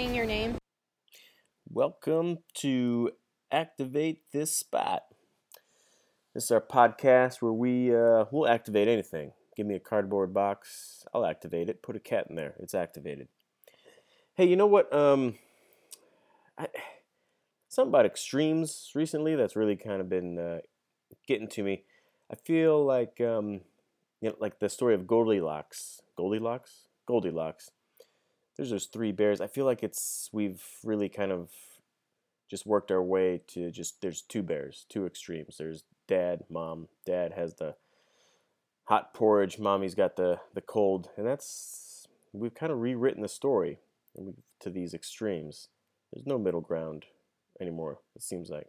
saying your name. Welcome to Activate This Spot. This is our podcast where we uh, will activate anything. Give me a cardboard box, I'll activate it. Put a cat in there, it's activated. Hey, you know what? Um, I, something about extremes recently that's really kind of been uh, getting to me. I feel like um, you know, like the story of Goldilocks. Goldilocks. Goldilocks. There's those three bears. I feel like it's we've really kind of just worked our way to just there's two bears, two extremes. There's dad, mom. Dad has the hot porridge. Mommy's got the the cold, and that's we've kind of rewritten the story to these extremes. There's no middle ground anymore. It seems like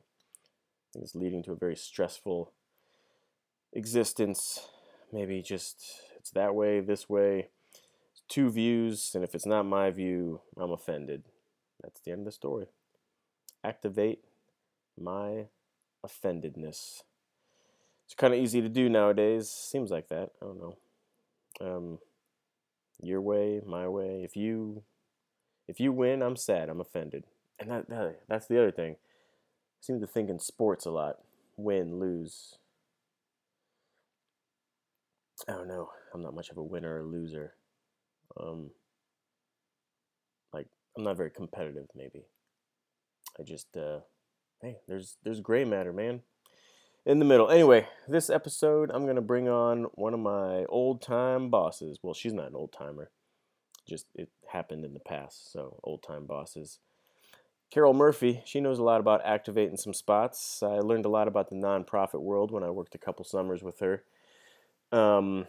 it's leading to a very stressful existence. Maybe just it's that way, this way. Two views, and if it's not my view, I'm offended. That's the end of the story. Activate my offendedness. It's kind of easy to do nowadays. Seems like that. I don't know. Um, your way, my way. If you, if you win, I'm sad. I'm offended. And that, that that's the other thing. I seem to think in sports a lot. Win, lose. I don't know. I'm not much of a winner or loser. Um, like I'm not very competitive. Maybe I just uh, hey, there's there's gray matter, man. In the middle. Anyway, this episode I'm gonna bring on one of my old time bosses. Well, she's not an old timer. Just it happened in the past, so old time bosses. Carol Murphy, she knows a lot about activating some spots. I learned a lot about the nonprofit world when I worked a couple summers with her. Um,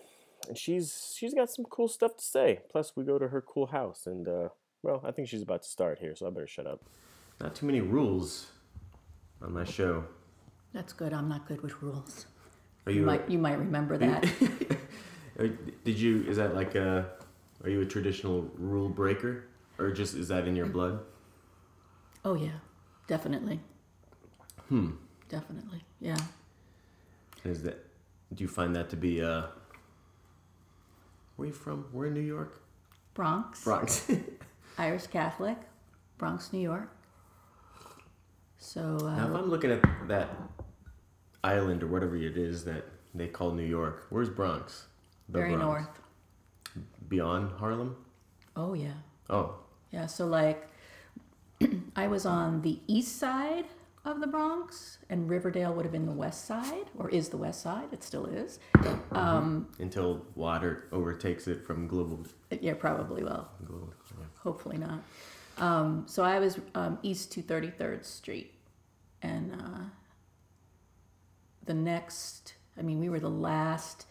and she's she's got some cool stuff to say. Plus, we go to her cool house, and uh, well, I think she's about to start here, so I better shut up. Not too many rules on my show. That's good. I'm not good with rules. Are You you? might you might remember that. Did you? Is that like a? Are you a traditional rule breaker, or just is that in your blood? oh yeah, definitely, Hmm. definitely. Yeah. Is that? Do you find that to be uh? Where you from? Where in New York? Bronx, Bronx. Irish Catholic, Bronx, New York. So now, if uh, I'm looking at that island or whatever it is that they call New York, where's Bronx? The very Bronx. north. Beyond Harlem. Oh yeah, Oh, yeah. So like, I was on the east side of the Bronx, and Riverdale would have been the west side, or is the west side. It still is. Um, until water overtakes it from global. yeah, probably will. global yeah. Hopefully not. Um, so I was um, east to 33rd Street. And uh, the next, I mean, we were the last,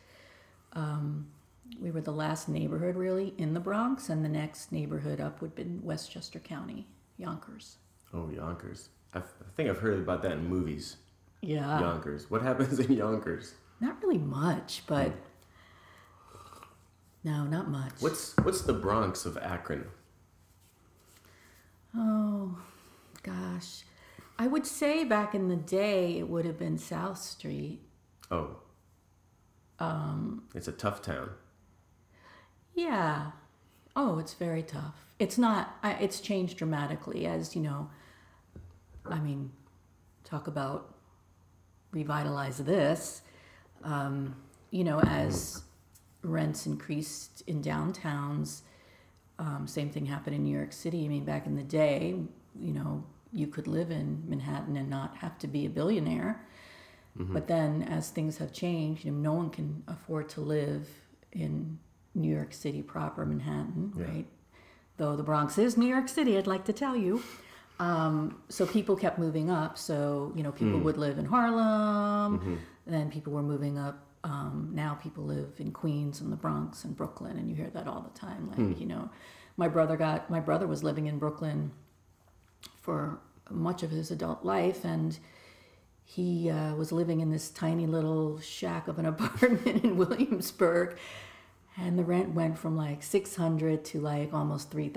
um, we were the last neighborhood really in the Bronx. And the next neighborhood up would have been Westchester County, Yonkers. Oh, Yonkers. I, think I've heard about that in movies. Yeah. Yonkers. What happens in Yonkers? Not really much, but no, not much. What's What's the Bronx of Akron? Oh, gosh. I would say back in the day it would have been South Street. Oh. Um. It's a tough town. Yeah. Oh, it's very tough. It's not. It's changed dramatically, as you know. I mean, talk about revitalize this. Um, you know, as rents increased in downtowns, um, same thing happened in New York City. I mean, back in the day, you know, you could live in Manhattan and not have to be a billionaire. But then, as things have changed, you know, no one can afford to live in New York City proper, Manhattan, right? Though the Bronx is New York City, I'd like to tell you. Um, so people kept moving up. So you know, people would live in Harlem. Then people were moving up. Um, now people live in Queens and the Bronx and Brooklyn, and you hear that all the time. Like you know, my brother got my brother was living in Brooklyn for much of his adult life, and he uh, was living in this tiny little shack of an apartment in Williamsburg, and the rent went from like six hundred to like almost three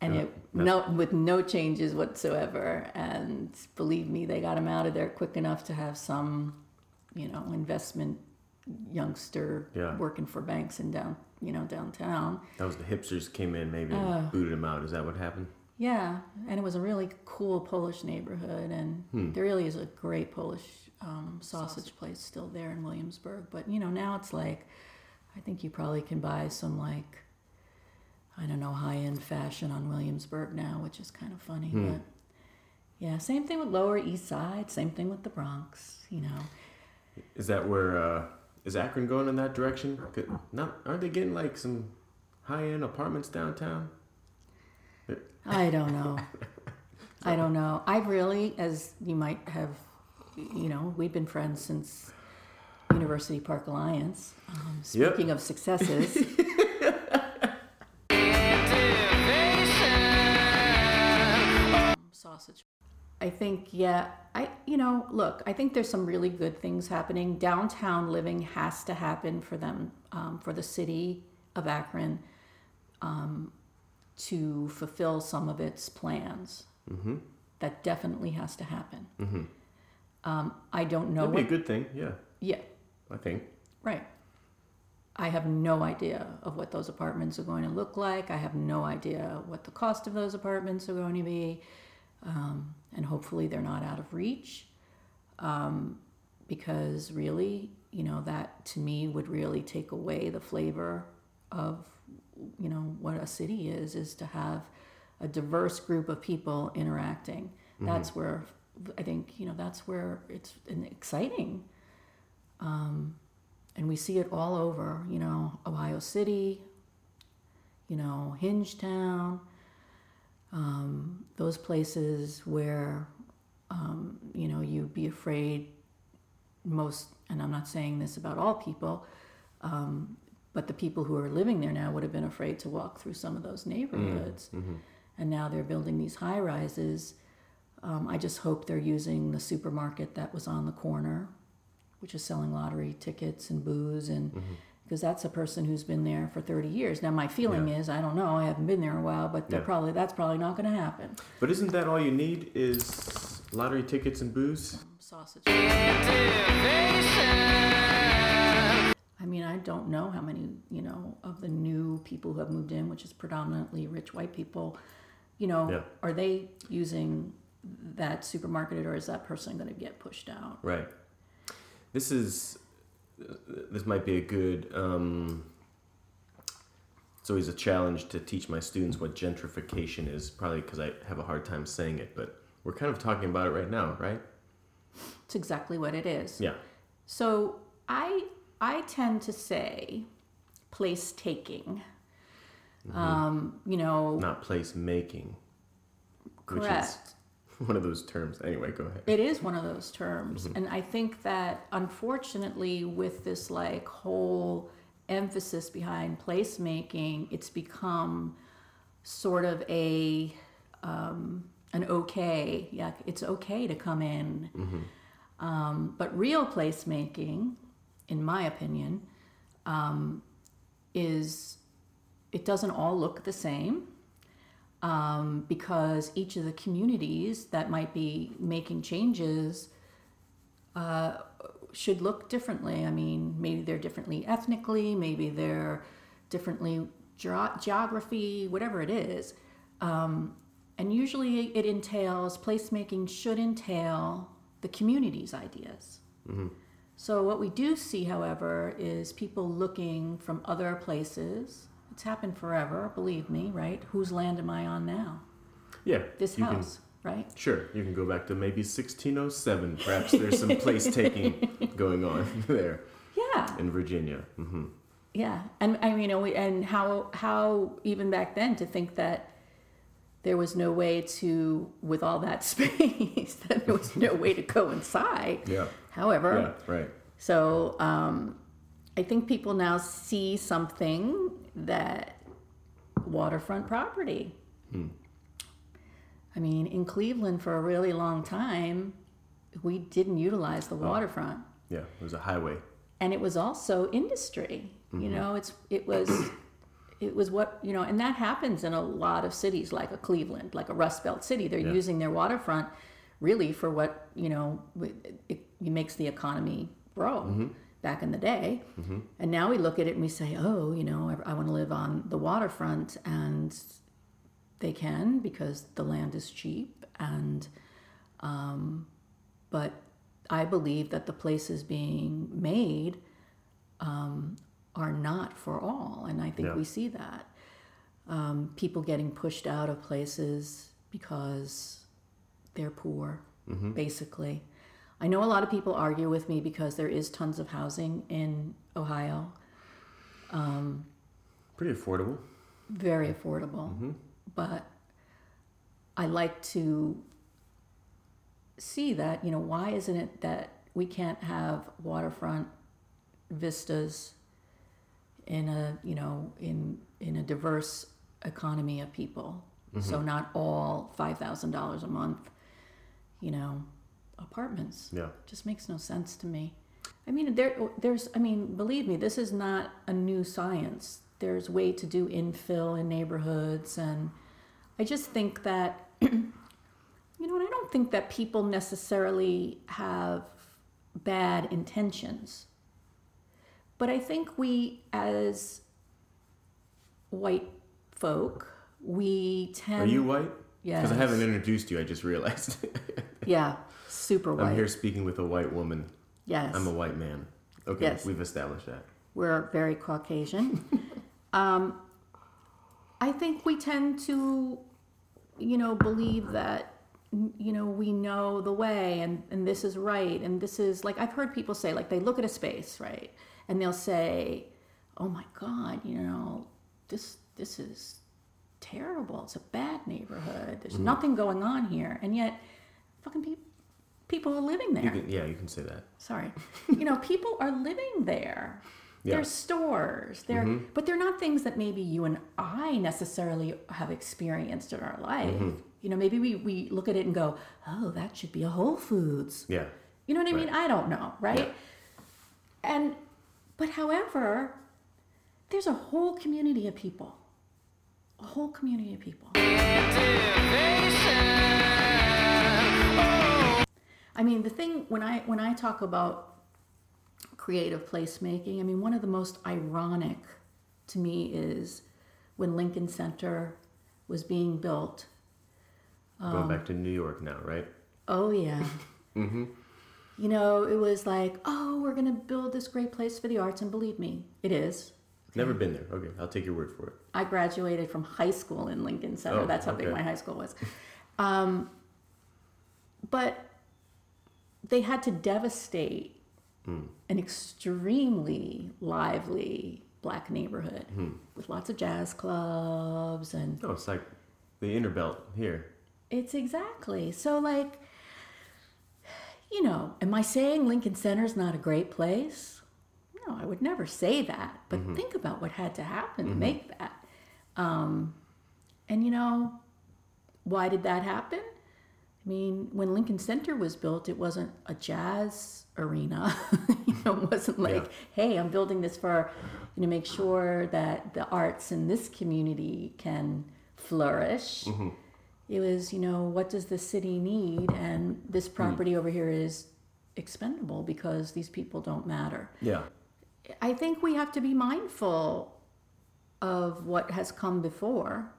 and it no with no changes whatsoever. And believe me, they got him out of there quick enough to have some, you know, investment youngster Yeah. working for banks in down, you know, downtown. That was the hipsters came in maybe and Uh. booted him out. Is that what happened? Yeah, and it was a really cool Polish neighborhood, and Hmm. there really is a great Polish um, sausage place still there in Williamsburg. But you know, now it's like, I think you probably can buy some like, I don't know, high end fashion on Williamsburg now, which is kind of funny. Hmm. But yeah, same thing with Lower East Side, same thing with the Bronx. You know, Is that where uh, is Akron going in that direction? Could- Not aren't they getting like some high end apartments downtown? I don't know. I don't know. I really, as you might have, you know, we've been friends since University Park Alliance. Um, Yep. speaking of successes, sausage. I think, yeah, I, you know, look, I think there's some really good things happening. Downtown living has to happen for them, um, for the city of Akron um, to fulfill some of its plans. Mm-hmm. That definitely has to happen. Um, I don't know That'd be a good thing. Yeah, yeah, I think. right. I have no idea of what those apartments are going to look like. I have no idea what the cost of those apartments are going to be. Um, and hopefully they're not out of reach. Um, because really, you know, that to me would really take away the flavor of, you know, what a city is, is to have a diverse group of people interacting. That's where I think, you know, that's where it's an exciting and we see it all over, you know, Ohio City, you know, Hingetown, um, those places where, um, you know, you'd be afraid most, and I'm not saying this about all people, um, but the people who are living there now would have been afraid to walk through some of those neighborhoods. And now they're building these high rises. Um, I just hope they're using the supermarket that was on the corner which is selling lottery tickets and booze and because that's a person who's been there for 30 years now my feeling Yeah. is i don't know i haven't been there a while but they're Yeah. probably that's probably not going to happen But isn't that all you need is lottery tickets and booze? sausage i mean i don't know how many you know of the new people who have moved in which is predominantly rich white people you know Yeah. are they using that supermarket or is that person going to get pushed out Right. This is this might be a good. Um, it's always a challenge to teach my students what gentrification is. Probably because I have a hard time saying it, but we're kind of talking about it right now, right? it's exactly what it is Yeah. So I I tend to say place taking. Um, you know, Not place making. Correct. one of those terms. Anyway, go ahead. It is one of those terms, and I think that unfortunately, with this like whole emphasis behind placemaking, it's become sort of a um, an okay. Yeah, it's okay to come in, um, but real placemaking, in my opinion, um, is it doesn't all look the same um, because each of the communities that might be making changes uh, should look differently. I mean, maybe they're differently ethnically, maybe they're differently ge- geography, whatever it is. Um, and usually it entails, placemaking should entail the community's ideas. So, what we do see, however, is people looking from other places. It's happened forever, believe me, right? Whose land am I on now? Yeah. This house, right? Sure. You can go back to maybe 1607. Perhaps there's some place taking going on there Yeah, in Virginia. hmm yeah. And I mean, you know, and how how even back then to think that there was no way to, with all that space, that there was no way to coincide. Yeah. However, Yeah. Right. So um, I think people now see something that waterfront property. Hmm. I mean, in Cleveland for a really long time, we didn't utilize the oh. waterfront, Yeah. It was a highway. and it was also industry. You mm-hmm. know, it's it was. It was what you know, and that happens in a lot of cities, like a Cleveland, like a Rust Belt city. They're Yeah. using their waterfront really for what you know it, it makes the economy grow. Mm-hmm. Back in the day. And now we look at it and we say, oh, you know, I, I want to live on the waterfront. And they can because the land is cheap. And, um, but I believe that the places being made um, are not for all. And I think Yeah. we see that. Um, people getting pushed out of places because they're poor, basically. I know a lot of people argue with me because there is tons of housing in Ohio, um, Pretty affordable. very affordable. Mm-hmm. But I like to see that, you know, why isn't it that we can't have waterfront vistas in a, you know, in in a diverse economy of people. Mm-hmm. So not all $5,000 a month, you know, apartments. Yeah. just makes no sense to me. I mean, there, oh, there's, I mean, believe me, this is not a new science. There's way to do infill in neighborhoods, and I just think that, you know, and I don't think that people necessarily have bad intentions, but I think we, as white folk, we tend. Are you white? Yeah. Because I haven't introduced you. I just realized. Yeah, super white. I'm here speaking with a white woman. Yes. I'm a white man. Okay, Yes. we've established that. we're very Caucasian. um, I think we tend to, you know, believe that, you know, we know the way and, and this is right. And this is like, I've heard people say, like, they look at a space, right? And they'll say, oh my God, you know, this, this is terrible. It's a bad neighborhood. There's nothing going on here. And yet, fucking pe- people are living there. You can, yeah, you can say that. sorry. You know people are living there. Yeah. there's stores. There mm-hmm. but they're not things that maybe you and i necessarily have experienced in our life. Mm-hmm. You know maybe we, we look at it and go oh that should be a whole foods. Yeah. you know what i mean? I don't know right? And but however there's a whole community of people. A whole community of people I mean, the thing when I when I talk about creative placemaking, I mean, one of the most ironic to me is when Lincoln Center was being built. Um, Going back to New York now, right? Oh yeah. mm-hmm. You know, it was like, oh, we're gonna build this great place for the arts, and believe me, it is. Never been there. Okay, I'll take your word for it. I graduated from high school in Lincoln Center. Oh, That's how big my high school was. Um, but they had to devastate Hmm. an extremely lively black neighborhood Hmm. with lots of jazz clubs and Oh, it's like the inner belt here. it's exactly so like you know am i saying lincoln center is not a great place no i would never say that but think about what had to happen to make that um, and you know why did that happen i mean when lincoln center was built it wasn't a jazz arena. You know it wasn't like Yeah. hey i'm building this for you know make sure that the arts in this community can flourish. Mm-hmm. It was you know what does the city need? And this mm. property over here is expendable because these people don't matter. Yeah. i think we have to be mindful of what has come before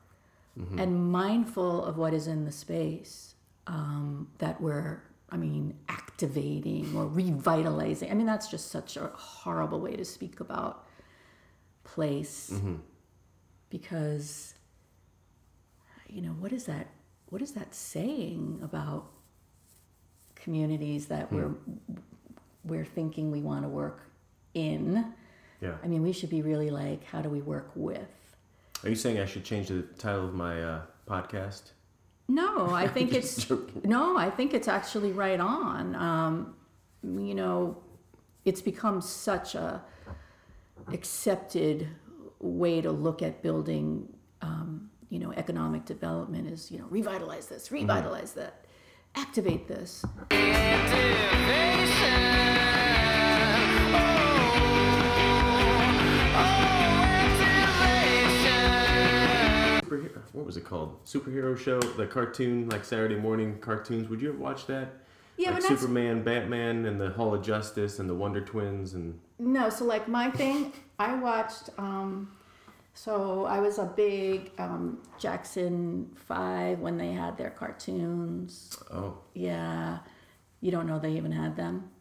mm-hmm. and mindful of what is in the space um, that we're i mean activating or revitalizing. I mean that's just such a horrible way to speak about place. Because you know what is that what is that saying about communities that we're we're thinking we want to work in? Yeah. i mean we should be really like how do we work with? Are you saying I should change the title of my uh, podcast? No i think it's joking. no i think it's actually right on. Um, you know it's become such a accepted way to look at building um, you know economic development is you know revitalize this revitalize that activate this Superhero, what was it called? Superhero show, the cartoon, like Saturday morning cartoons. Would you ever watch that? yeah like but that's Superman, Batman, and the Hall of Justice, and the Wonder Twins, and No, so like my thing, I watched. Um, so I was a big um, Jackson Five when they had their cartoons. Oh, Yeah, you don't know they even had them.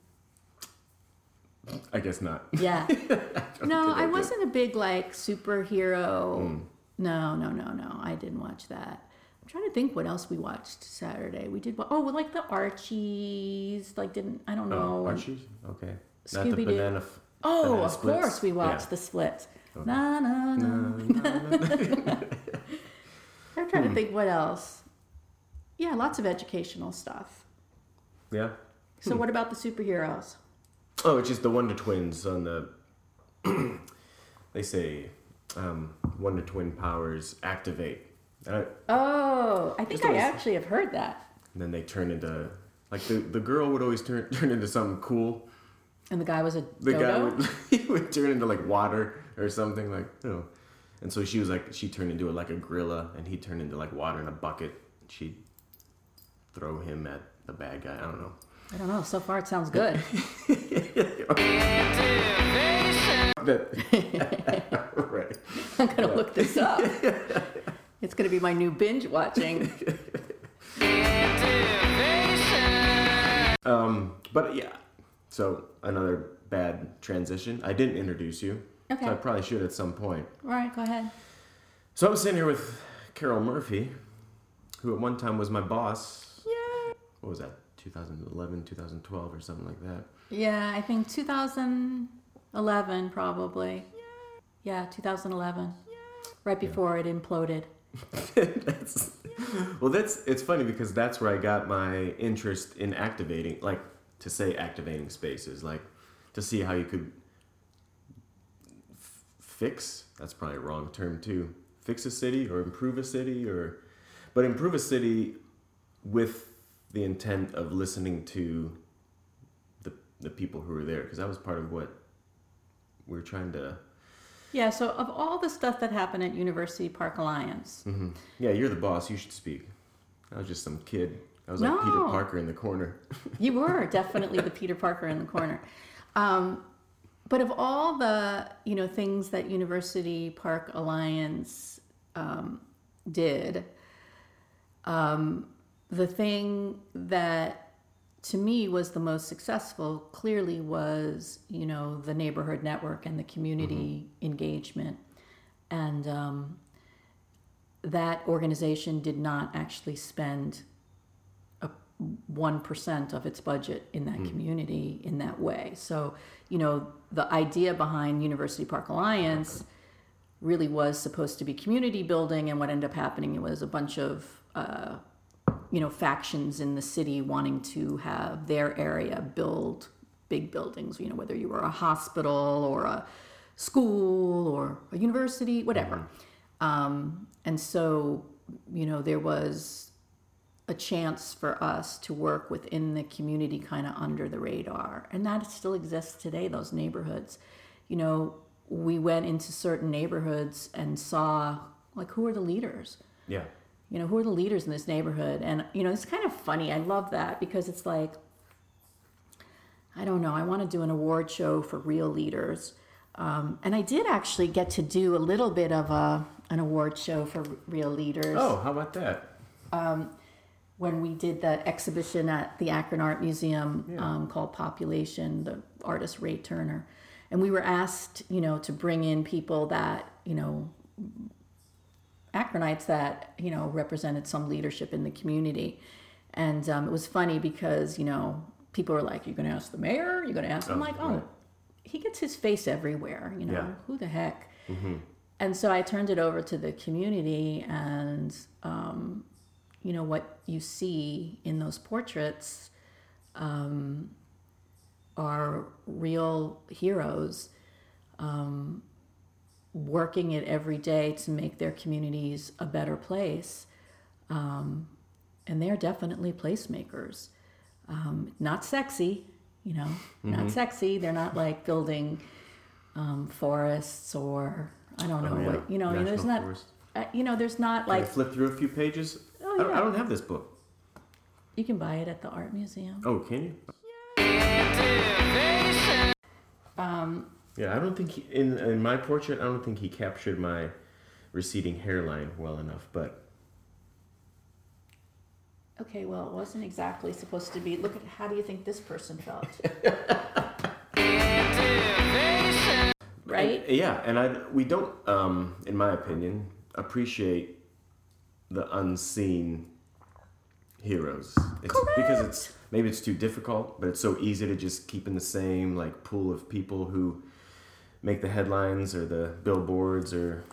I guess not. Yeah. no, I I wasn't a big like superhero. No, no, no, no. I didn't watch that. I'm trying to think what else we watched Saturday. We did wa- oh, like the Archies. Like didn't I don't oh, know. Oh, Archie? Okay. Not the Scooby-Doo. banana. F- Oh, banana of splits? course we watched Yeah. the splits. Na na na. I'm trying to hmm. think what else. Yeah, lots of educational stuff. Yeah. So hmm. what about the superheroes? Oh, it's just the Wonder Twins on the. they say um, Wonder Twin powers activate. I, Oh, I think I always- actually have heard that. and then they turn into. Like the, the girl would always turn turn into something cool. And the guy was a The guy would he would turn into like water or something like you know. And so she was like she turned into like a gorilla and he turned into like water in a bucket. She'd throw him at the bad guy. I don't know. I don't know. So far, it sounds good. That, right. I'm gonna look this up. It's gonna be my new binge watching. Um, but yeah, so another bad transition. I didn't introduce you, Okay. so I probably should at some point. All right, go ahead. So I'm sitting here with Carol Murphy, who at one time was my boss. Yeah. What was that? 2011, 2012, or something like that. Yeah, I think 2011 probably. Yeah, 2011. Right before it imploded. that's, well, that's it's funny because that's where I got my interest in activating, like to say activating spaces, like to see how you could f- fix. That's probably a wrong term too. Fix a city or improve a city or, but improve a city with the intent of listening to the the people who were there because that was part of what we're trying to. Yeah, so of all the stuff that happened at University Park Alliance, hmm Yeah, you're the boss. You should speak. I was just some kid. I was like Peter Parker in the corner. you were definitely the Peter Parker in the corner. Um, but of all the you know things that University Park Alliance um, did, um, the thing that to me was the most successful clearly was you know the neighborhood network and the community engagement. And um, that organization did not actually spend a 1% of its budget in that community in that way. So you know the idea behind university park alliance really was supposed to be community building and what ended up happening was a bunch of uh, you know factions in the city wanting to have their area build big buildings you know whether you were a hospital or a school or a university whatever. Um, and so you know there was a chance for us to work within the community kind of under the radar and that still exists today those neighborhoods. You know we went into certain neighborhoods and saw like who are the leaders? Yeah. You know who are the leaders in this neighborhood? And you know it's kind of funny. I love that because it's like i don't know i want to do an award show for real leaders. Um, and i did actually get to do a little bit of a, an award show for real leaders. Oh, how about that? when we did the exhibition at the Akron Art Museum um, called Population, the artist Ray Turner. And we were asked, you know, to bring in people that, you know, Akronites that, you know, represented some leadership in the community. And um, it was funny because, you know, people were like, you're going to ask the mayor? You're going to ask? I'm Oh, like, oh, right. he gets his face everywhere, you know, Yeah. who the heck? And so I turned it over to the community and, um, you know what you see in those portraits um, are real heroes um, working it every day to make their communities a better place um, and they're definitely placemakers um, not sexy you know not sexy they're not like building um, forests or i don't know Oh, yeah. what you know National there's not uh, you know there's not Can I like flip through a few pages? Oh, I, don't, yeah. I don't have this book. You can buy it at the art museum. Oh, can you? Yeah, I don't think he, in in my portrait, I don't think he captured my receding hairline well enough. But Okay, well, it wasn't exactly supposed to be. Look at how do you think this person felt? right? yeah, and I we don't, um, in my opinion, appreciate the unseen heroes. It's because it's maybe it's too difficult, but it's so easy to just keep in the same like pool of people who make the headlines or the billboards or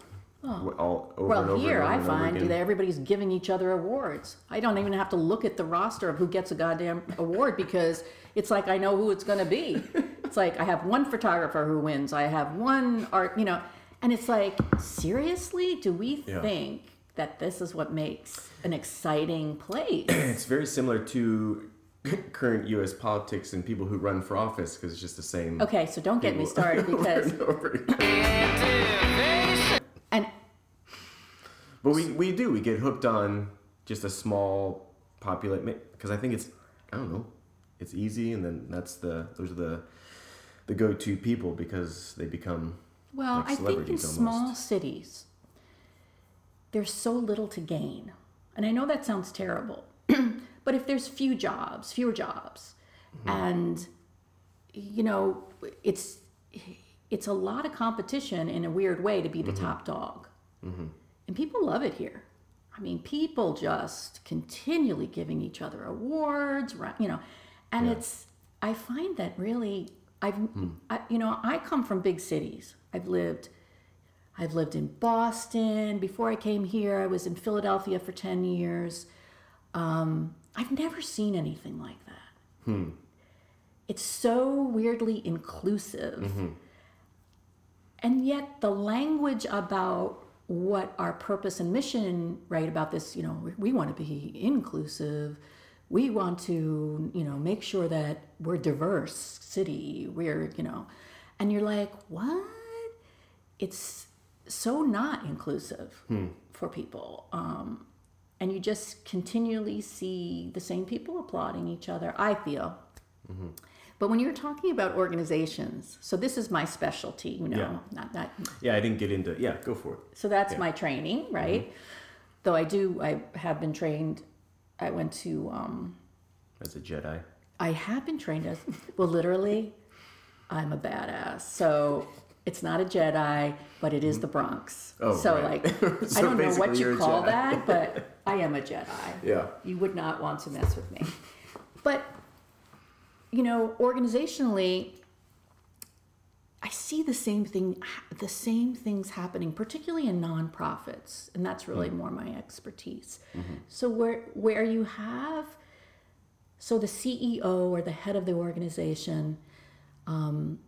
oh. wh- all over and Well, over here I find that everybody's giving each other awards. I don't even have to look at the roster of who gets a goddamn award because it's like I know who it's going to be. it's like I have one photographer who wins. I have one art, you know, and it's like seriously, do we Yeah. think that this is what makes an exciting place? It's very similar to current U.S. politics and people who run for office because it's just the same. Okay, so don't get me started because and and But we, we do we get hooked on just a small populate because I think it's I don't know it's easy and then that's the those are the the go to people because they become Well, like I think in celebrities small cities, there's so little to gain. And I know that sounds terrible, but if there's few jobs, fewer jobs, Mm-hmm. and you know, it's it's a lot of competition in a weird way to be the Mm-hmm. top dog. And people love it here. I mean, people just continually giving each other awards, right? You know, and it's I find that really I've I, you know I come from big cities. I've lived I've lived in Boston before I came here. I was in Philadelphia for ten years. Um, I've never seen anything like that. Hmm. It's so weirdly inclusive. Mm-hmm. And yet the language about what our purpose and mission right about this you know we- we want to be inclusive. We want to you know make sure that we're diverse city. We're you know and you're like what? It's so not inclusive hmm. for people. Um, and you just continually see the same people applauding each other i feel. But when you're talking about organizations so this is my specialty you know Yeah. not that yeah I didn't get into yeah go for it. So that's Yeah. my training right? Though i do i have been trained i went to um, as a Jedi. I have been trained as well literally i'm a badass. So it's not a jedi but it is the bronx. Oh, so right. like i don't know what you call that but i am a jedi. Yeah. You would not want to mess with me. But, you know, organizationally, I see the same thing, the same things happening, particularly in nonprofits, and that's really more my expertise. So where where you have, so the CEO or the head of the organization um,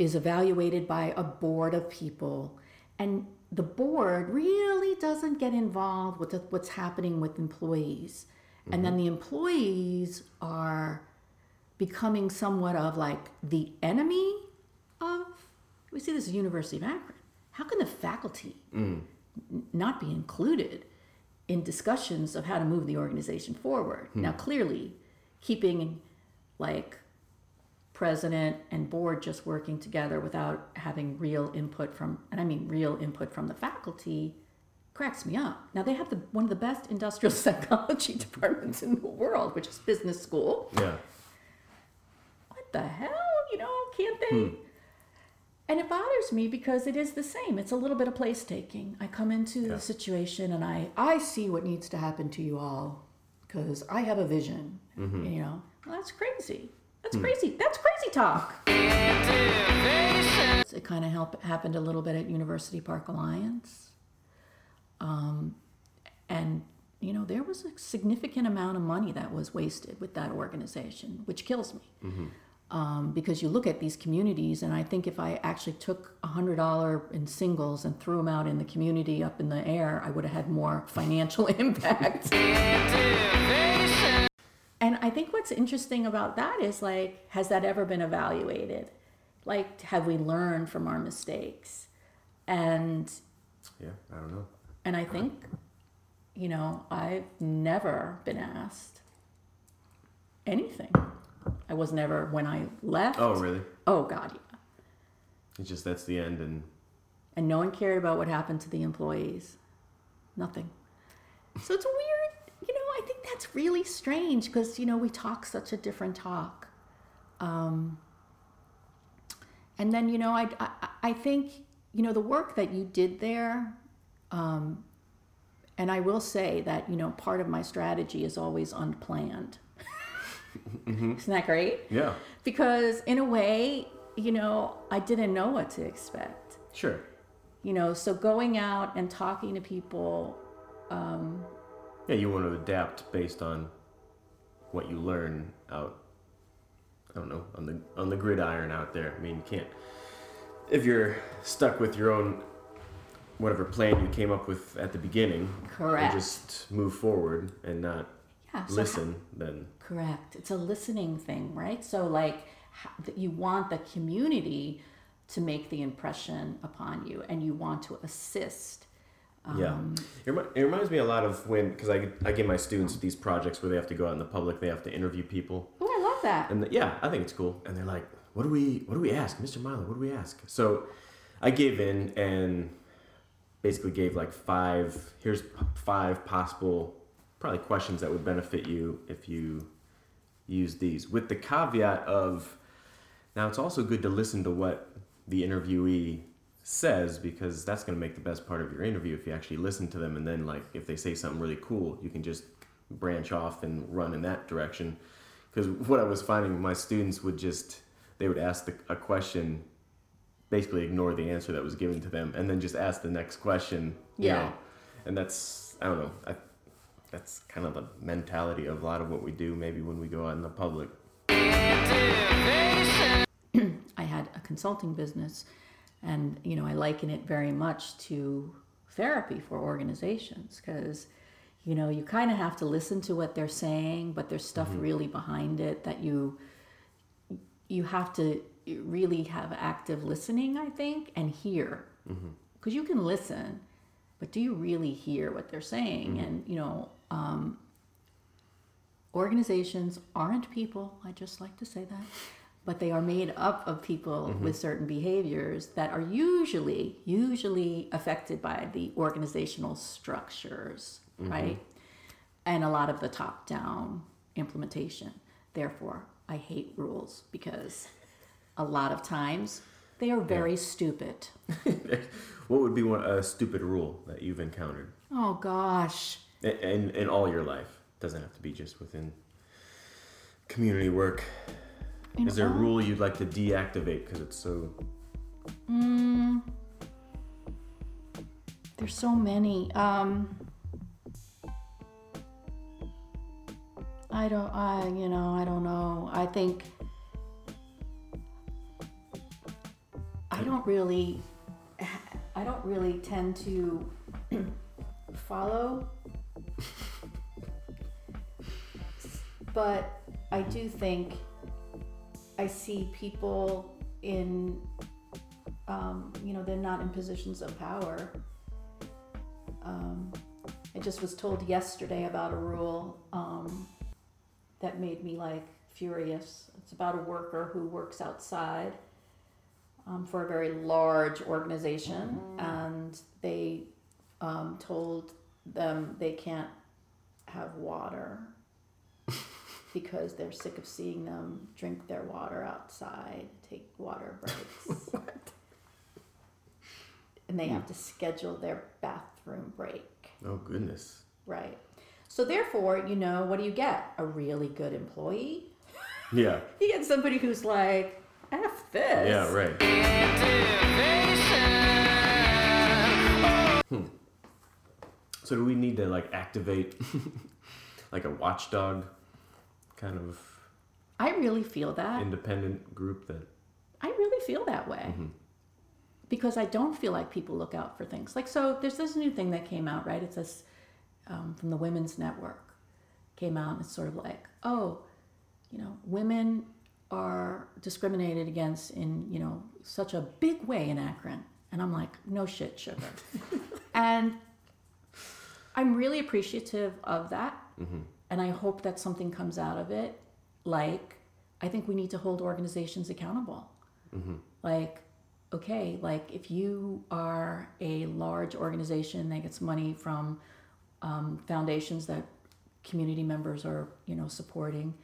is evaluated by a board of people, and the board really doesn't get involved with the, what's happening with employees, and then mm-hmm. the employees are becoming somewhat of like the enemy of we see this at University of Akron. How can the faculty mm. n- not be included in discussions of how to move the organization forward? Hmm. Now, clearly, keeping like president and board just working together without having real input from, and I mean real input from the faculty, cracks me up. Now they have the one of the best industrial psychology departments in the world, which is business school yeah what the hell? You know, can't they? Hmm. And it bothers me because it is the same. It's a little bit of place taking. I come into Yeah. the situation and I, I see what needs to happen to you all because I have a vision. Mm-hmm. You know, well, that's crazy. That's crazy. That's crazy talk. It kind of help, happened a little bit at University Park Alliance. Um, and, you know, there was a significant amount of money that was wasted with that organization, which kills me um, because you look at these communities, and I think if I actually took a hundred dollar in singles and threw them out in the community up in the air, I would have had more financial impact. And I think what's interesting about that is like, has that ever been evaluated? Like, have we learned from our mistakes? And yeah I don't know and I think, you know, I've never been asked anything. I was never when I left. oh really Oh God, yeah. It's just that's the end, and and no one cared about what happened to the employees. Nothing. So it's weird, you know. I think that's really strange because you know we talk such a different talk. Um, and then you know, I, I I think you know the work that you did there. Um, and I will say that you know part of my strategy is always unplanned. Isn't that great? yeah, Because in a way, you know, I didn't know what to expect sure, you know so going out and talking to people yeah. You want to adapt based on what you learn out. I don't know on the on the gridiron out there. I mean, you can't if you're stuck with your own whatever plan you came up with at the beginning. Correct. And just move forward and not yeah so listen. Then correct it's a listening thing right so like you want the community to make the impression upon you and you want to assist Yeah, um, it, remi- it reminds me a lot of when because I, I give my students these projects where they have to go out in the public, they have to interview people, oh i love that and the, yeah, I think it's cool. And they're like, "What do we what do we ask, Mr. Milo? What do we ask?" So I gave in and basically gave like five. Here's five possible probably questions that would benefit you if you use these, with the caveat of now it's also good to listen to what the interviewee says because that's going to make the best part of your interview if you actually listen to them and then like if they say something really cool you can just branch off and run in that direction. Because what i was finding my students would just they would ask the, a question basically ignore the answer that was given to them and then just ask the next question you Yeah. know? And that's i don't know I, that's kind of the mentality of a lot of what we do maybe when we go out in the public. I had a consulting business, and you know I liken it very much to therapy for organizations because you know you kind of have to listen to what they're saying, but there's stuff mm-hmm. really behind it that you you have to really have active listening, I think, and hear mm-hmm. because you can listen, but do you really hear what they're saying? Mm-hmm. And you know. Um, organizations aren't people i just like to say that but they are made up of people mm-hmm. with certain behaviors that are usually usually affected by the organizational structures mm-hmm. right? And a lot of the top down implementation. Therefore i hate rules because a lot of times they are very stupid. What would be one a stupid rule that you've encountered? Oh gosh. In, in, in all your life. Doesn't have to be just within community work Is there a rule you'd like to deactivate because it's so There's so many. Um, I don't. I you know. I don't know. I think. I don't really. I don't really tend to follow. But I do think I see people in um, you know, they're not in positions of power. Um, I just was told yesterday about a rule um, that made me like furious. It's about a worker who works outside um, for a very large organization, and they um, told them they can't have water because they're sick of seeing them drink their water outside, take water breaks. and they have to schedule their bathroom break. oh goodness Right. So therefore, you know, what do you get? A really good employee. yeah You get somebody who's like, F this. yeah right Hmm. so do we need to like activate like a watchdog kind of I really feel that. independent group that I really feel that way. Because I don't feel like people look out for things. Like, so there's this new thing that came out, right? It's this um, from the Women's Network. Came out and it's sort of like, oh, you know, women are discriminated against in, you know, such a big way in Akron. And I'm like, no shit, sugar. and I'm really appreciative of that. And I hope that something comes out of it. Like, I think we need to hold organizations accountable. Like, okay, like if you are a large organization that gets money from um, foundations that community members are, you know, supporting,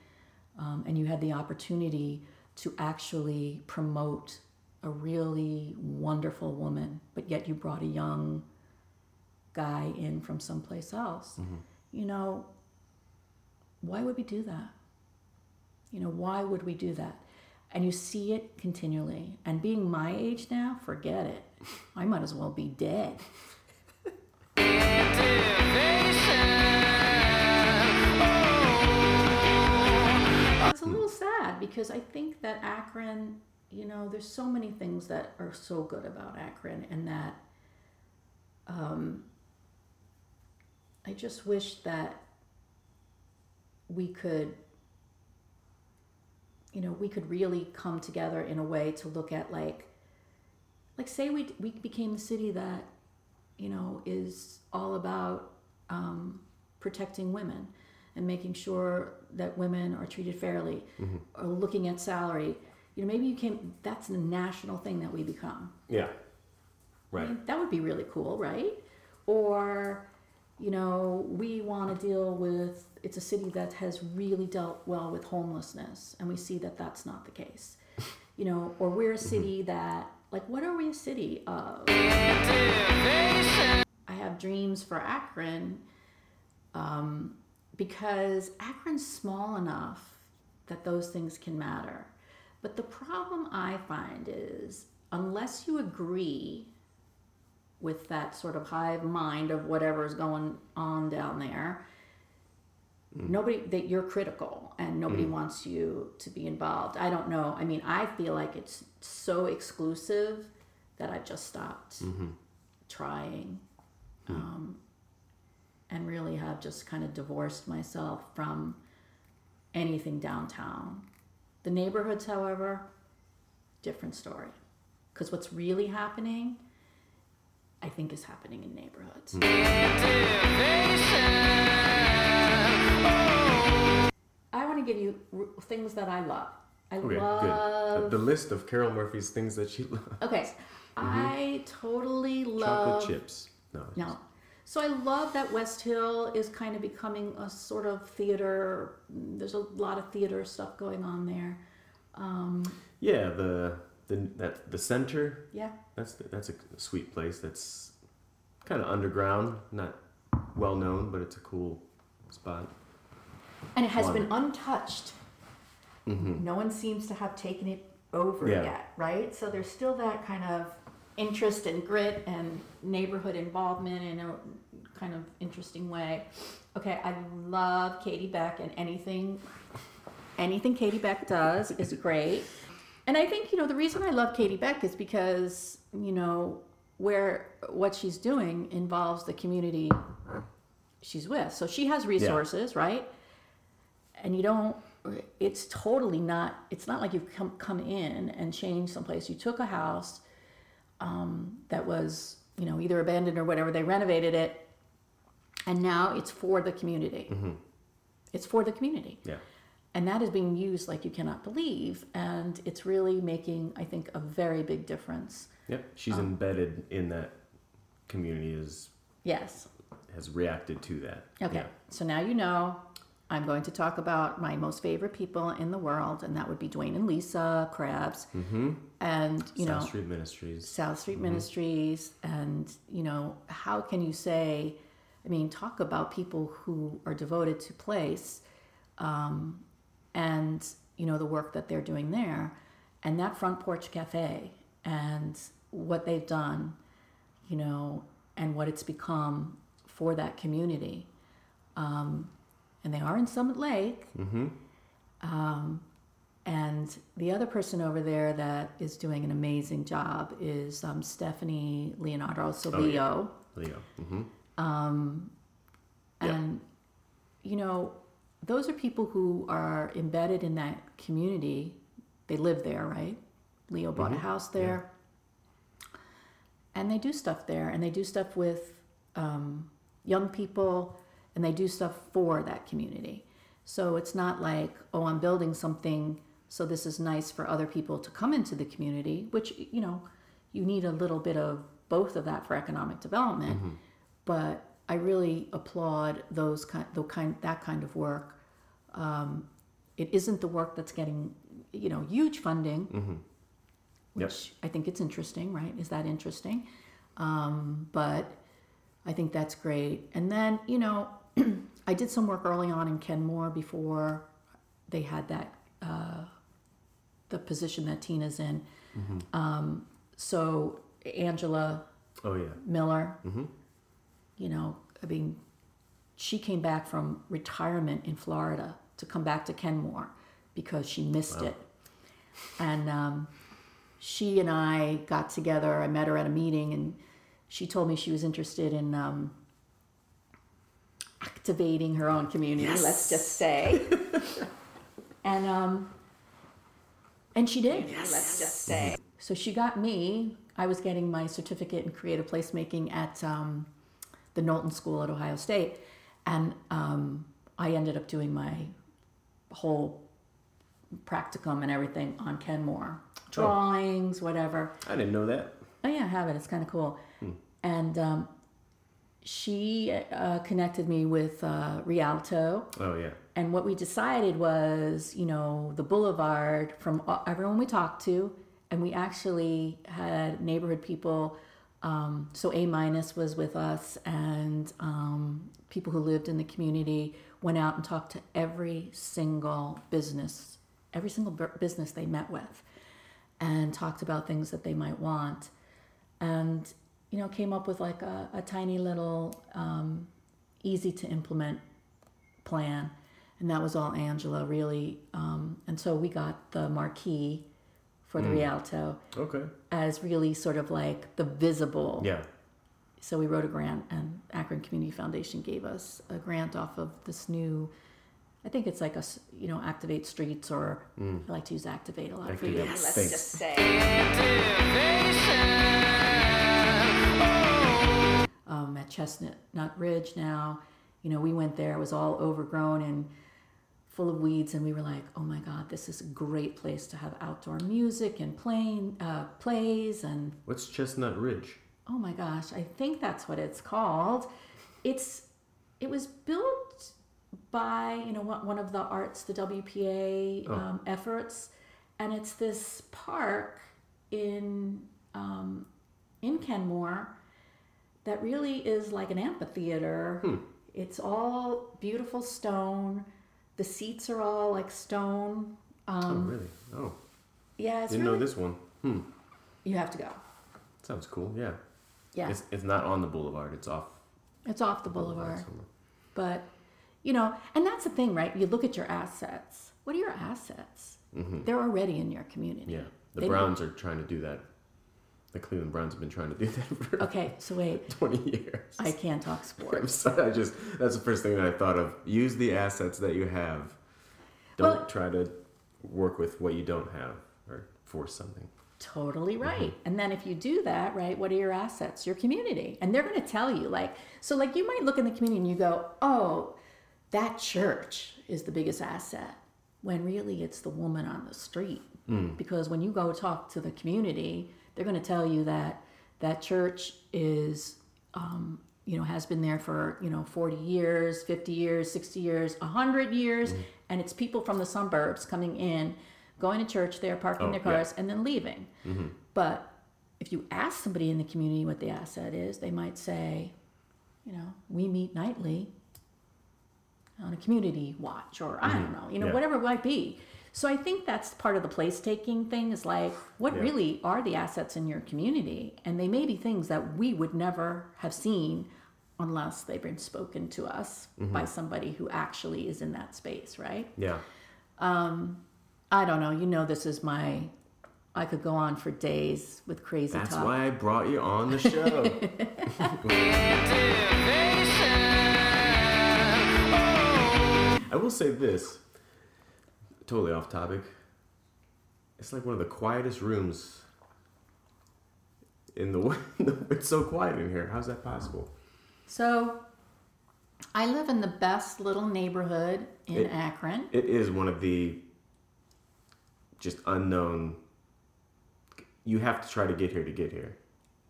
um, and you had the opportunity to actually promote a really wonderful woman, but yet you brought a young guy in from someplace else. You know, why would we do that? You know, why would we do that? And you see it continually. And being my age now, forget it. I might as well be dead. It's a little sad because I think that Akron, you know, there's so many things that are so good about Akron, and that um, I just wish that we could, you know, we could really come together in a way to look at like, like say we we became the city that, you know, is all about um, protecting women and making sure that women are treated fairly, or looking at salary. You know, maybe you can. That's the national thing that we become. Yeah. I Right. mean, that would be really cool, right? Or, you know, we want to deal with, it's a city that has really dealt well with homelessness, and we see that that's not the case. You know, or we're a city that, like, what are we a city of? I have dreams for Akron um, because Akron's small enough that those things can matter. But the problem I find is unless you agree with that sort of hive mind of whatever is going on down there, mm. nobody that you're critical and nobody mm. wants you to be involved. I don't know. I mean, I feel like it's so exclusive that I've just stopped mm-hmm. trying hmm. um, and really have just kind of divorced myself from anything downtown. The neighborhoods, however, different story. Because what's really happening, I think, is happening in neighborhoods. Mm. I want to give you r- things that I love. I Okay, love. good. The, list of Carol Murphy's things that she loves. Okay, mm-hmm. I totally love Chocolate chips. No. No. So I love that West Hill is kind of becoming a sort of theater. There's a lot of theater stuff going on there. Um, yeah, the the that the center. Yeah. That's that's a sweet place. That's kind of underground, not well known, but it's a cool spot. And it has One. been untouched. Mm-hmm. No one seems to have taken it over Yeah. yet, right? So there's still that kind of interest and grit and neighborhood involvement in a kind of interesting way. Okay, I love Katie Beck and anything anything Katie Beck does is great. And I think, you know, the reason I love Katie Beck is because, you know, where what she's doing involves the community she's with. So she has resources, right? And you don't it's totally not it's not like you've come come in and changed someplace. You took a house um, that was, you know, either abandoned or whatever, they renovated it and now it's for the community. It's for the community Yeah. And that is being used like you cannot believe and it's really making i think a very big difference Yep. She's Um, embedded in that community. Is yes has reacted to that. okay Yeah. so now you know i'm going to talk about my most favorite people in the world and that would be duane and lisa crabbs Mm-hmm. and you know South know Street Ministries. south street ministries and you know how can you say i mean talk about people who are devoted to place um, and you know the work that they're doing there and that front porch cafe and what they've done you know and what it's become for that community um, and they are in summit lake Mm-hmm. um, and the other person over there that is doing an amazing job is um, Stephanie Leonardo Silvio. Leo. Mm-hmm. Um, Yeah. and, you know, those are people who are embedded in that community. They live there, right? Leo bought a house there. And they do stuff there, and they do stuff with um, young people, and they do stuff for that community. So it's not like, oh, I'm building something, so this is nice for other people to come into the community, which, you know, you need a little bit of both of that for economic development. But I really applaud those kind, the kind, that kind of work. Um, it isn't the work that's getting, you know, huge funding, Yep. which I think it's interesting, right? Is that interesting? Um, but I think that's great. And then, you know, I did some work early on in Kenmore before they had that uh, the position that Tina's in. Um, so Angela Oh yeah. Miller, you know, I mean, she came back from retirement in Florida to come back to Kenmore because she missed it. And um, she and I got together. I met her at a meeting, and she told me she was interested in um, activating her own community. Let's just say. and um, and she did. Let's just say. So she got me. I was getting my certificate in creative placemaking at um, the Knowlton School at Ohio State, and um, I ended up doing my whole practicum and everything on Kenmore, drawings, whatever. I didn't know that. Oh yeah, I have it. It's kind of cool. And um, she uh, connected me with uh, Rialto, Oh yeah. and what we decided was, you know, the boulevard from everyone we talked to, and we actually had neighborhood people. Um, so A minus was with us, and um, people who lived in the community went out and talked to every single business, every single bu- business they met with, and talked about things that they might want, and you know, came up with like a, a tiny little, um, easy to implement plan. And that was all angela really. Um, and so we got the marquee for the rialto Okay. as really sort of like the visible Yeah. so we wrote a grant and akron community foundation gave us a grant off of this new i think it's like a s- you know activate streets or i like to use activate a lot for you Activate. let's Thanks. just say um, at Chestnut Nut Ridge now. You know, we went there, it was all overgrown and full of weeds, and we were like, oh my God, this is a great place to have outdoor music and playing uh, plays. And What's Chestnut Ridge? oh my gosh, I think that's what it's called. It's it was built by you know one one of the arts the WPA um, efforts, and it's this park in um, in Kenmore that really is like an amphitheater. It's all beautiful stone. The seats are all like stone. oh really? Oh, Yeah, it's didn't really. know this one. Hmm. You have to go. Sounds cool. Yeah. Yeah, It's it's not on the boulevard. It's off. it's off the boulevard. somewhere. But, you know, and that's the thing, right? You look at your assets. What are your assets? They're already in your community. Yeah. The They- Browns are trying to do that. The Cleveland Browns have been trying to do that for Okay, so wait, 20 years. I can't talk I'm sports. sorry. I just that's the first thing that I thought of. Use the assets that you have. Don't Well- try to work with what you don't have or force something. Totally mm-hmm. right. And then if you do that, right, what are your assets? Your community. And they're going to tell you, like, so, like, you might look in the community and you go, oh, that church is the biggest asset. When really it's the woman on the street. Mm. Because when you go talk to the community, they're going to tell you that that church is, um, you know, has been there for, you know, 40 years, 50 years, 60 years, 100 years. Mm-hmm. And it's people from the suburbs coming in, going to church there, parking Oh, their yeah. cars, and then leaving. Mm-hmm. But if you ask somebody in the community what the asset is, they might say, you know, we meet nightly on a community watch, or I mm-hmm. don't know, you know, Yeah. whatever it might be. So I think that's part of the place taking thing is like, what Yeah. really are the assets in your community? And they may be things that we would never have seen unless they've been spoken to us mm-hmm. by somebody who actually is in that space, right? Yeah. Um, I don't know. You know, this is my. I could go on for days with crazy That's talk. why I brought you on the show. I will say this, totally off topic. It's like one of the quietest rooms in the It's so quiet in here. How's that possible? So, I live in the best little neighborhood in It- Akron. It is one of the just unknown you have to try to get here to get here.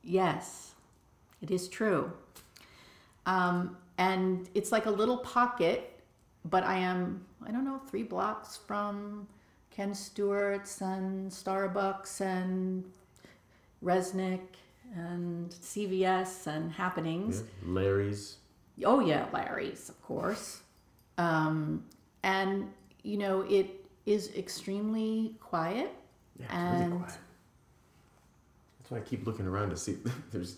Yes, it is true. Um, and it's like a little pocket, but I am, I don't know, three blocks from Ken Stewart's and Starbucks and Resnick and CVS and Happenings. Larry's. Oh yeah, Larry's, of course. Um, and you know, it is extremely quiet. Yeah, it's And- really quiet. That's why I keep looking around to see there's.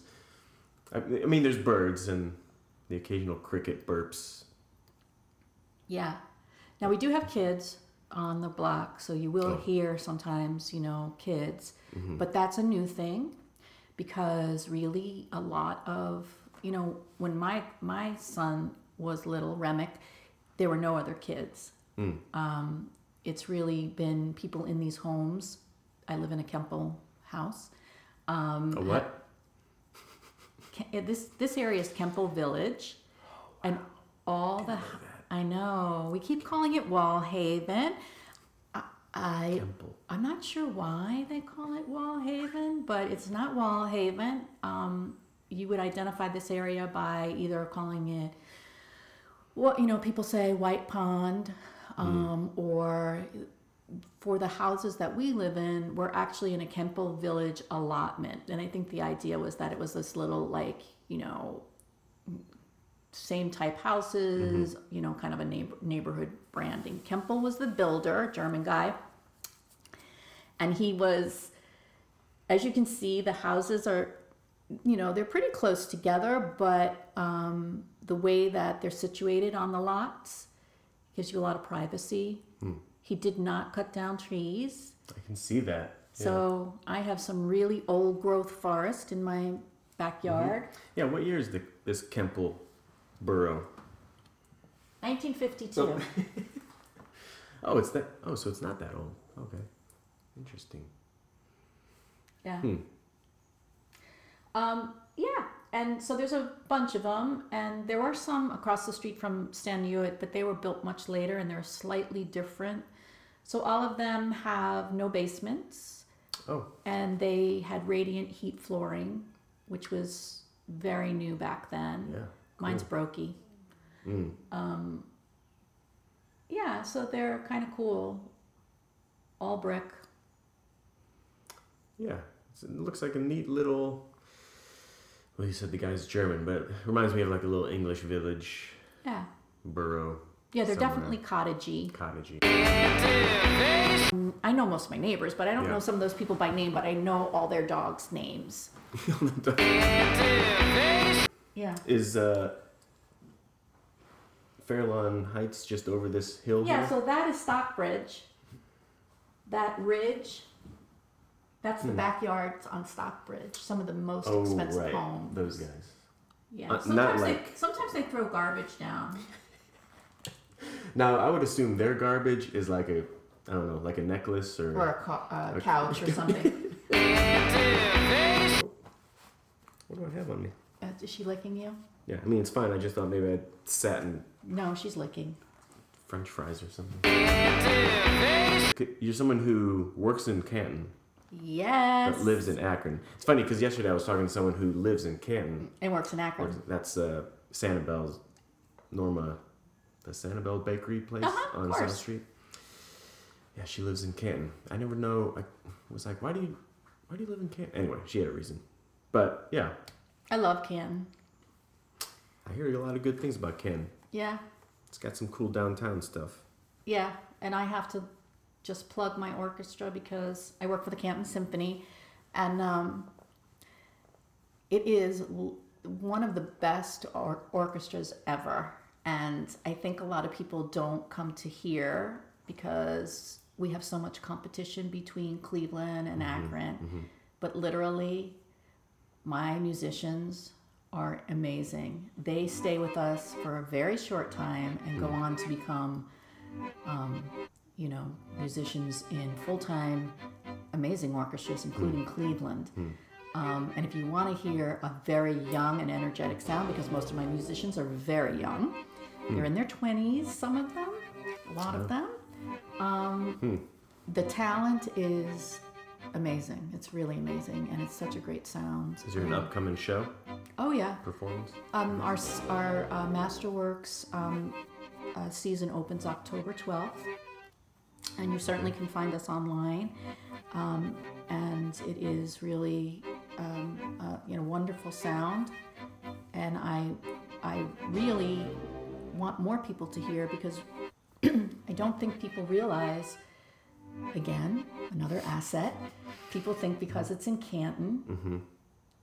I, I mean, there's birds and the occasional cricket burps. Yeah. Now we do have kids on the block, so you will Oh. hear sometimes, you know, kids. Mm-hmm. But that's a new thing because really a lot of, you know, when my my son was little, Remick, there were no other kids. Mm. Um, it's really been people in these homes. I live in a Kemple house. Um, A what? This this area is Kemple Village, and all the I know we keep calling it Wall Haven. I, I Temple. I'm not sure why they call it Wall Haven, but it's not Wall Haven. Um, you would identify this area by either calling it what you know people say White Pond, um, or for the houses that we live in, we're actually in a Kemple Village allotment, and I think the idea was that it was this little like you know same type houses, mm-hmm. you know, kind of a neighbor, neighborhood branding. Kemple was the builder, German guy, and he was, as you can see, the houses are, you know, they're pretty close together, but um, the way that they're situated on the lots gives you a lot of privacy. Hmm. He did not cut down trees. I can see that. Yeah. So I have some really old growth forest in my backyard. Mm-hmm. Yeah, what year is the this Kemple borough? 1952. Oh, it's that. Oh, so it's not that old. Okay, interesting. Yeah. Hmm. Um, yeah. And so there's a bunch of them, and there are some across the street from Stan Hywet, but they were built much later and they're slightly different. So all of them have no basements, Oh, and they had radiant heat flooring, which was very new back then. yeah. Mine's brokey. Mm. Um, yeah, so they're kind of cool. All brick. Yeah, it's, it looks like a neat little. Well, you said the guy's German, but it reminds me of like a little English village Yeah. borough Yeah, they're Somewhere. definitely cottagey. cottagey. I know most of my neighbors, but I don't Yeah. know some of those people by name, but I know all their dogs' names. Yeah. Is uh, Fairlawn Heights just over this hill Yeah, here? so that is Stockbridge. That ridge, that's the Hmm. backyards on Stockbridge. Some of the most oh, expensive right, homes. those guys. Yeah. Uh, not sometimes they like- sometimes they throw garbage down. Now, I would assume their garbage is like a, I don't know, like a necklace or. Or a co- uh, A- couch or something. What do I have on me? Uh, is she licking you? Yeah, I mean it's fine. I just thought maybe I'd sat in No, she's licking. French fries or something. You're someone who works in Canton Yes. but lives in Akron. It's funny because yesterday I was talking to someone who lives in Canton. and works in Akron. That's uh, Sanibel's Norma, the Sanibel Bakery place Uh-huh, of on South course. Street. Yeah, she lives in Canton. I never know. I was like, why do you, why do you live in Canton? Anyway, she had a reason. But yeah, I love Canton. I hear a lot of good things about Canton. Yeah. It's got some cool downtown stuff. Yeah, and I have to just plug my orchestra because I work for the Canton Symphony, and um, it is one of the best or- orchestras ever. And I think a lot of people don't come to hear because we have so much competition between Cleveland and Akron. But literally, my musicians are amazing. They stay with us for a very short time and go on to become um, you know, musicians in full time, amazing orchestras, including Cleveland. Um, and if you want to hear a very young and energetic sound, because most of my musicians are very young, they're in their 20s, some of them, a lot of them. Um, The talent is amazing. It's really amazing, and it's such a great sound. Is there an upcoming show Oh yeah, performance? um, our our uh, Masterworks um, uh, season opens October twelfth, and you certainly can find us online. Um, and it is really um, uh, you know wonderful sound, and I I really want more people to hear because I don't think people realize. Again, another asset. People think because it's in Canton,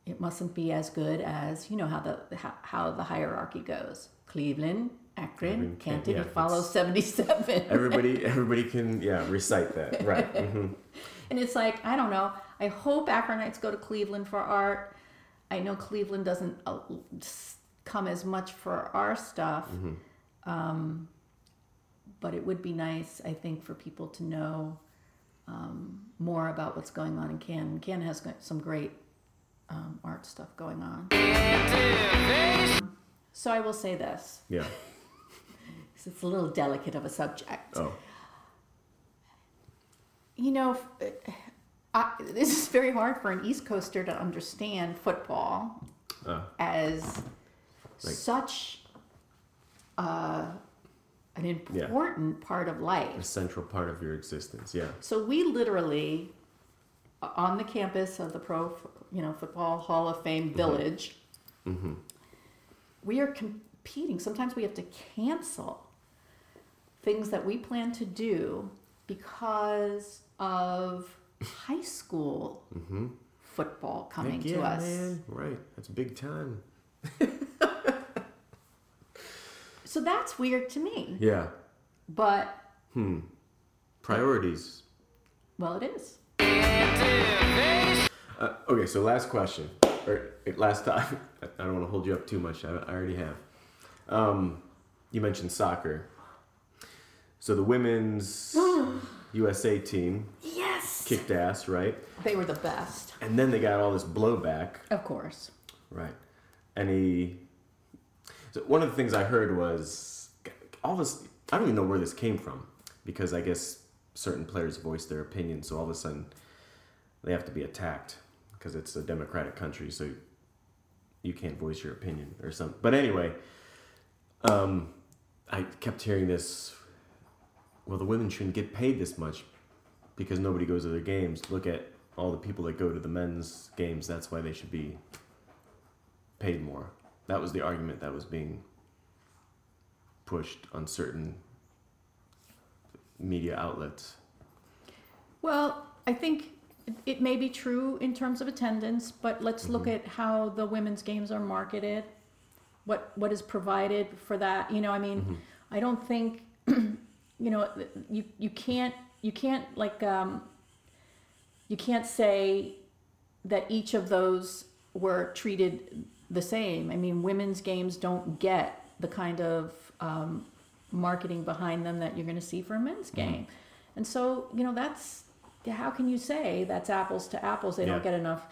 it mustn't be as good as you know how the how, how the hierarchy goes. Cleveland, Akron, Cleveland, Can- Canton. yeah, it follows seventy seven. Everybody, everybody can yeah recite that right. hmm And it's like, I don't know. I hope Akronites go to Cleveland for art. I know Cleveland doesn't uh, come as much for our stuff. Um, but it would be nice, I think, for people to know um, more about what's going on in Canton. Canton has some great um, art stuff going on. So I will say this, Yeah. it's a little delicate of a subject. Oh. you know, f- I, this is very hard for an East Coaster to understand football Uh, as Like- such uh, an important part of life, a central part of your existence. Yeah. So we literally, uh, on the campus of the Pro, you know, Football Hall of Fame mm-hmm. Village, mm-hmm. we are competing. Sometimes we have to cancel things that we plan to do because of high school mm-hmm. football coming Heck to us. man. Right. That's big time. So that's weird to me. Yeah. But Hmm. Priorities. well, it is. Uh, okay, so last question, or uh, last time. I don't want to hold you up too much. I, I already have. Um, you mentioned soccer. So the women's USA team Yes. kicked ass, right? They were the best. And then they got all this blowback, Of course. right? He. So one of the things I heard was all this. I don't even know where this came from because I guess certain players voice their opinion, so all of a sudden they have to be attacked because it's a democratic country, so you can't voice your opinion or something. But anyway, um, I kept hearing this. Well, the women shouldn't get paid this much because nobody goes to their games. Look at all the people that go to the men's games. That's why they should be paid more. That was the argument that was being pushed on certain media outlets. Well, I think it- may be true in terms of attendance, but let's look at how the women's games are marketed. What what is provided for that? You know, I mean, I don't think you know you you can't you can't like um, you can't say that each of those were treated the same. I mean, women's games don't get the kind of um, marketing behind them that you're going to see for a men's game. And so, you know, that's how can you say that's apples to apples? They don't get enough.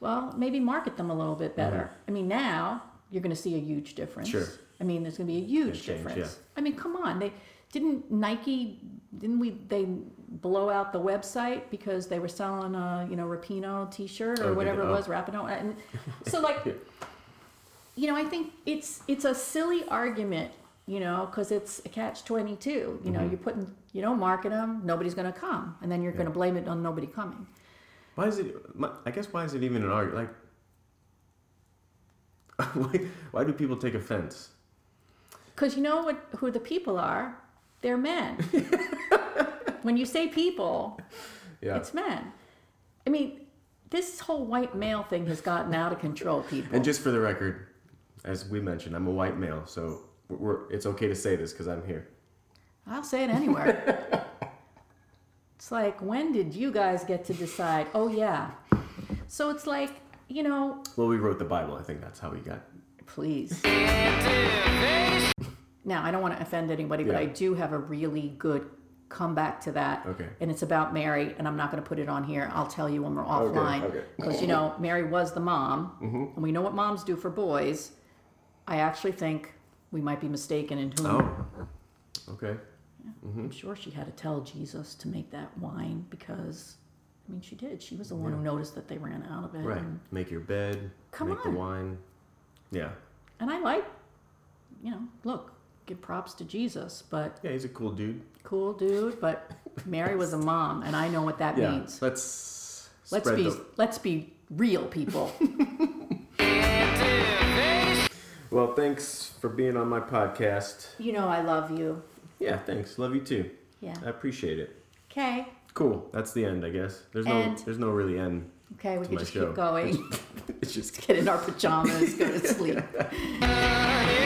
Well, maybe market them a little bit better. I mean, now you're going to see a huge difference. Sure. I mean, there's going to be a huge change, difference. yeah. I mean, come on. They didn't Nike didn't we they blow out the website because they were selling a you know Rapinoe T-shirt or Oh, whatever it Oh. was Rapinoe and so like you know I think it's it's a silly argument you know because it's a catch twenty two you know Mm-hmm. you're putting you don't market them nobody's going to come and then you're going to blame it on nobody coming Why is it? I guess why is it even an argument? Like, why, why do people take offense? because you know what who the people are they're men when you say people Yeah. It's men. I mean, this whole white male thing has gotten out of control, people. And just for the record, as we mentioned, I'm a white male, so we're, we're, it's okay to say this because I'm here. I'll say it anywhere. it's like, when did you guys get to decide? Oh, yeah. So it's like, you know, Well, we wrote the Bible. I think that's how we got. please. Now, I don't want to offend anybody, but Yeah. I do have a really good comeback to that. Okay. And it's about Mary, and I'm not going to put it on here. I'll tell you when we're offline. okay. Because, you know, Mary was the mom, mm-hmm. and we know what moms do for boys. I actually think we might be mistaken in whom. Oh, okay. Mm-hmm. I'm sure she had to tell Jesus to make that wine because I mean, she did. She was the one who noticed that they ran out of it. Right. And, Make your bed. Come make on. the wine. Yeah. and I like, you know, look, give props to Jesus, but Yeah, he's a cool dude. cool dude. But Mary was a mom, and I know what that Yeah. means. Let's Let's spread be the- let's be real people. Well, thanks for being on my podcast. you know, I love you. Yeah, thanks. Love you too. Yeah. I appreciate it. Okay. Cool. That's the end, I guess. There's no there's no really end. Okay, we can just show. keep going. It's just Get in our pajamas, go to sleep.